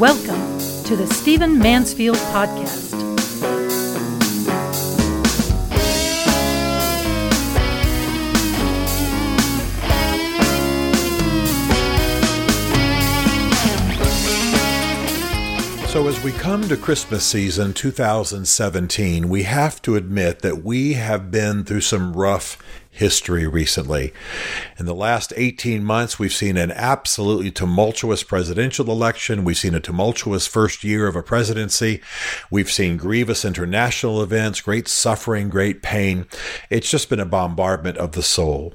Welcome to the Stephen Mansfield Podcast. So, as we come to Christmas season 2017, we have to admit that we have been through some rough history recently. In the last 18 months, we've seen an absolutely tumultuous presidential election. We've seen a tumultuous first year of a presidency. We've seen grievous international events, great suffering, great pain. It's just been a bombardment of the soul.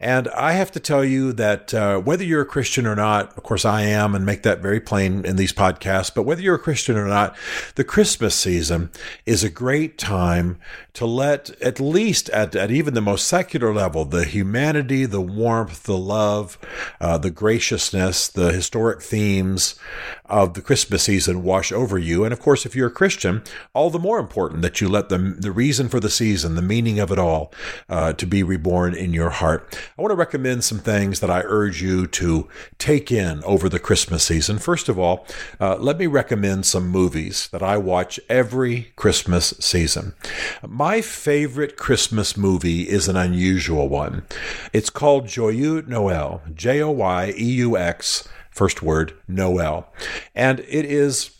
And I have to tell you that uh, whether you're a Christian or not, of course I am, and make that very plain in these podcasts, but whether you're a Christian or not, the Christmas season is a great time to let, at least at, at even the most secular level, the humanity, the warmth, the love, uh, the graciousness, the historic themes of the Christmas season wash over you. And of course, if you're a Christian, all the more important that you let the, the reason for the season, the meaning of it all, uh, to be reborn in your heart. I want to recommend some things that I urge you to take in over the Christmas season. First of all, uh, let me recommend some movies that I watch every Christmas season. My favorite Christmas movie is an unusual one. It's called Joyeux Noel, J O Y E U X, first word, Noel. And it is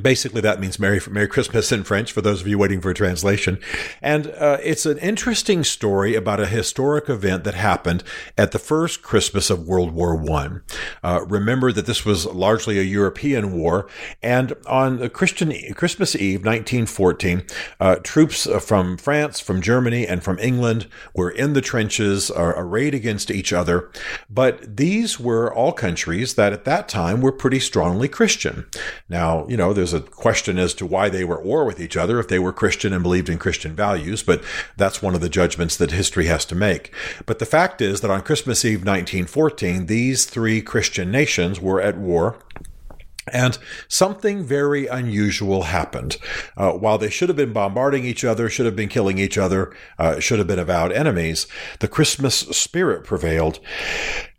Basically, that means Merry, Merry Christmas in French for those of you waiting for a translation. And uh, it's an interesting story about a historic event that happened at the first Christmas of World War One. Uh, remember that this was largely a European war, and on Christian Christmas Eve, 1914, uh, troops uh, from France, from Germany, and from England were in the trenches, uh, arrayed against each other. But these were all countries that at that time were pretty strongly Christian. Now, you know, there's a question as to why they were at war with each other if they were Christian and believed in Christian values, but that's one of the judgments that history has to make. But the fact is that on Christmas Eve 1914, these three Christian nations were at war. And something very unusual happened. Uh, while they should have been bombarding each other, should have been killing each other, uh, should have been avowed enemies, the Christmas spirit prevailed.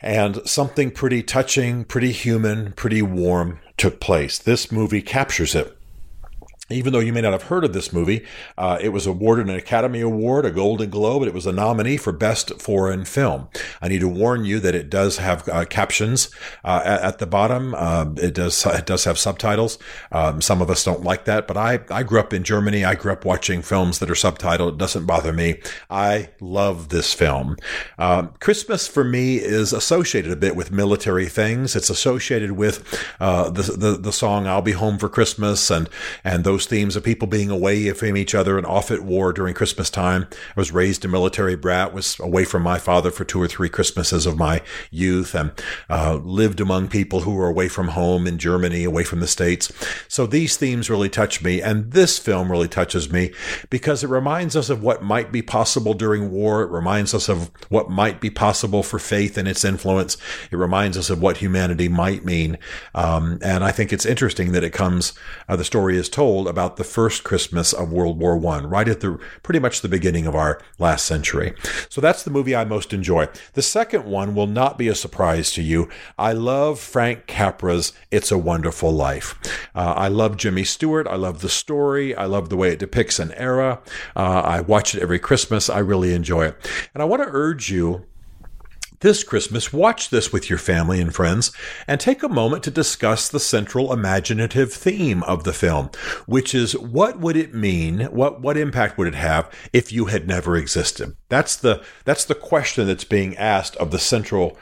And something pretty touching, pretty human, pretty warm took place. This movie captures it even though you may not have heard of this movie, uh, it was awarded an Academy Award, a Golden Globe, and it was a nominee for Best Foreign Film. I need to warn you that it does have uh, captions uh, at, at, the bottom. Um, it does it does have subtitles. Um, some of us don't like that, but I I grew up in Germany. I grew up watching films that are subtitled. It doesn't bother me. I love this film. Um, Christmas for me is associated a bit with military things. It's associated with uh, the, the the song "I'll Be Home for Christmas" and and those those themes of people being away from each other and off at war during Christmas time. I was raised a military brat, was away from my father for two or three Christmases of my youth, and uh, lived among people who were away from home in Germany, away from the States. So these themes really touch me, and this film really touches me because it reminds us of what might be possible during war. It reminds us of what might be possible for faith and its influence. It reminds us of what humanity might mean. Um, and I think it's interesting that it comes, uh, the story is told about the first Christmas of World War One, right at the pretty much the beginning of our last century. So that's the movie I most enjoy. The second one will not be a surprise to you. I love Frank Capra's It's a Wonderful Life. Uh, I love Jimmy Stewart. I love the story. I love the way it depicts an era. Uh, I watch it every Christmas. I really enjoy it. And I want to urge you this Christmas, watch this with your family and friends and take a moment to discuss the central imaginative theme of the film, which is what would it mean? What, what impact would it have if you had never existed? That's the, that's the question that's being asked of the central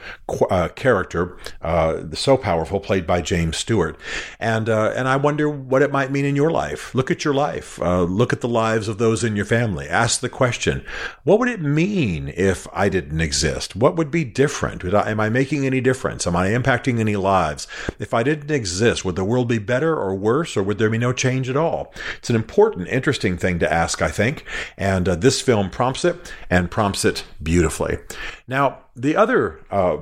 uh, character, uh, so powerful, played by James Stewart. And, uh, and I wonder what it might mean in your life. Look at your life. Uh, look at the lives of those in your family. Ask the question, what would it mean if I didn't exist? What would be different? am I making any difference? Am I impacting any lives? If I didn't exist, would the world be better or worse, or would there be no change at all? It's an important, interesting thing to ask, I think. And uh, this film prompts it and prompts it beautifully. Now, the other uh,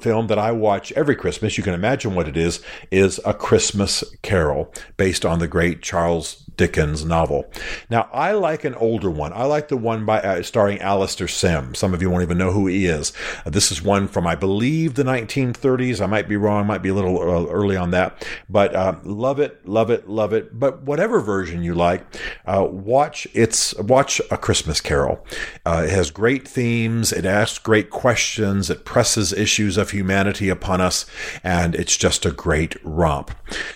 film that I watch every Christmas, you can imagine what it is, is A Christmas Carol, based on the great Charles Dickens novel. Now, I like an older one. I like the one by uh, starring Alastair Sim. Some of you won't even know who he is. Uh, this is one from, I believe, the 1930s. I might be wrong. Might be a little uh, early on that, but uh, love it, love it, love it. But whatever version you like, uh, watch it's watch A Christmas Carol. Uh, it has great themes. It asks great questions. It presses issues of humanity upon us, and it's just a great romp.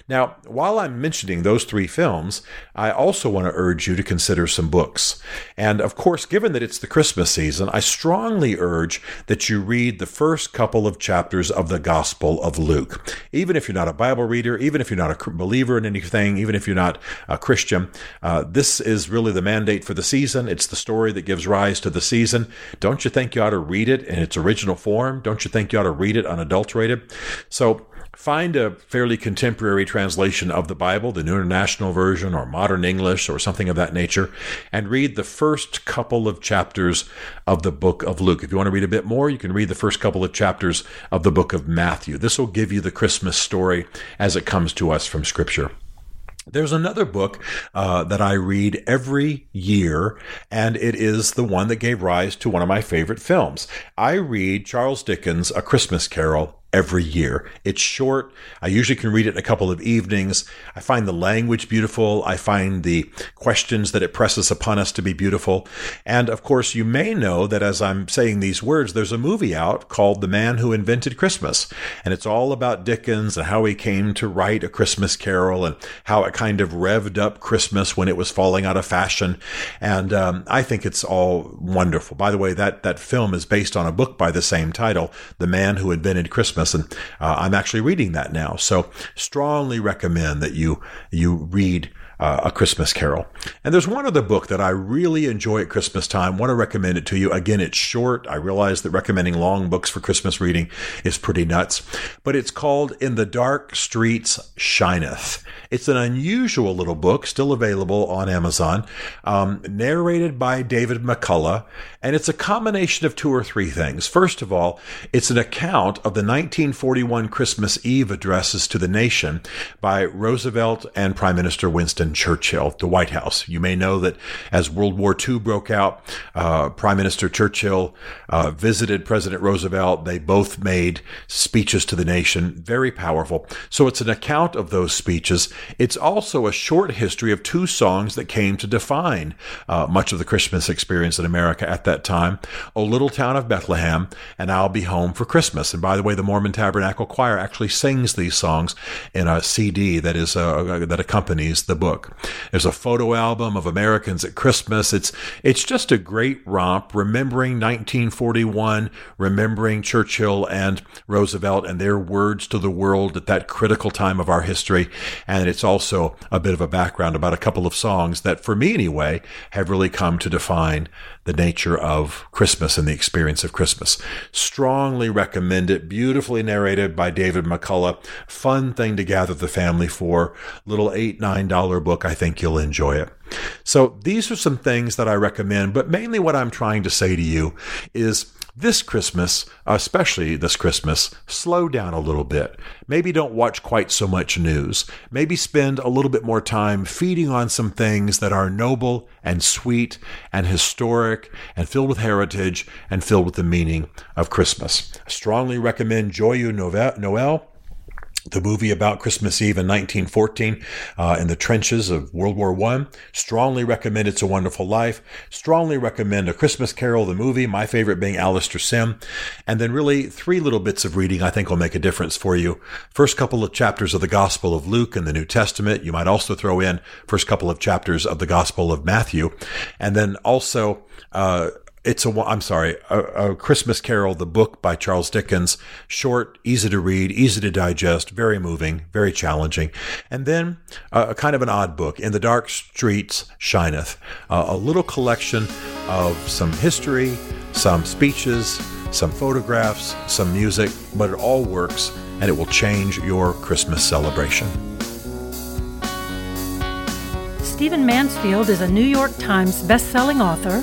Now, while I'm mentioning those three films, I also want to urge you to consider some books. And of course, given that it's the Christmas season, I strongly urge that you read the first couple of chapters of the Gospel of Luke. Even if you're not a Bible reader, even if you're not a believer in anything, even if you're not a Christian, uh, this is really the mandate for the season. It's the story that gives rise to the season. Don't you think you ought to read it in its original form? Don't you think you ought to read it unadulterated? So, find a fairly contemporary translation of the Bible, the New International Version or Modern English or something of that nature, and read the first couple of chapters of the book of Luke. If you want to read a bit more, you can read the first couple of chapters of the book of Matthew. This will give you the Christmas story as it comes to us from Scripture. There's another book uh, that I read every year, and it is the one that gave rise to one of my favorite films. I read Charles Dickens' A Christmas Carol every year. It's short. I usually can read it in a couple of evenings. I find the language beautiful. I find the questions that it presses upon us to be beautiful. And of course, you may know that as I'm saying these words, there's a movie out called The Man Who Invented Christmas. And it's all about Dickens and how he came to write A Christmas Carol and how it kind of revved up Christmas when it was falling out of fashion. And um, I think it's all wonderful. By the way, that, that film is based on a book by the same title, The Man Who Invented Christmas. Christmas, and uh, I'm actually reading that now. So strongly recommend that you you read uh, A Christmas Carol. And there's one other book that I really enjoy at Christmas time. Want to recommend it to you. Again, it's short. I realize that recommending long books for Christmas reading is pretty nuts, but it's called In the Dark Streets Shineth. It's an unusual little book, still available on Amazon, um, narrated by David McCullough, and it's a combination of two or three things. First of all, it's an account of the 1941 Christmas Eve addresses to the nation by Roosevelt and Prime Minister Winston Churchill, the White House. You may know that as World War II broke out, uh, Prime Minister Churchill uh, visited President Roosevelt. They both made speeches to the nation, very powerful. So it's an account of those speeches it's also a short history of two songs that came to define uh, much of the Christmas experience in America at that time O Little Town of Bethlehem and I'll Be Home for Christmas. And by the way, the Mormon Tabernacle Choir actually sings these songs in a CD that is uh, that accompanies the book. There's a photo album of Americans at Christmas. It's it's just a great romp, remembering 1941, remembering Churchill and Roosevelt and their words to the world at that critical time of our history. And it's also a bit of a background about a couple of songs that, for me anyway, have really come to define the nature of Christmas and the experience of Christmas. Strongly recommend it. Beautifully narrated by David McCullough. Fun thing to gather the family for. Little eight, nine dollar book. I think you'll enjoy it. So these are some things that I recommend, but mainly what I'm trying to say to you is this Christmas, especially this Christmas, slow down a little bit. Maybe don't watch quite so much news. Maybe spend a little bit more time feeding on some things that are noble and sweet and historic and filled with heritage and filled with the meaning of Christmas. I strongly recommend Joyeux Noel the movie about Christmas Eve in 1914 uh, in the trenches of World War One. Strongly recommend It's a Wonderful Life. Strongly recommend A Christmas Carol, the movie. My favorite being Alastair Sim. And then really three little bits of reading I think will make a difference for you. First couple of chapters of the Gospel of Luke in the New Testament. You might also throw in first couple of chapters of the Gospel of Matthew. And then also uh, it's a i'm sorry a, a, christmas carol the book by charles dickens. Short easy to read easy to digest very moving very challenging. And then uh, a kind of an odd book in the dark streets shineth. Uh, a little collection of some history some speeches some photographs some music but it all works and it will change your christmas celebration. Stephen mansfield is a new york times best-selling author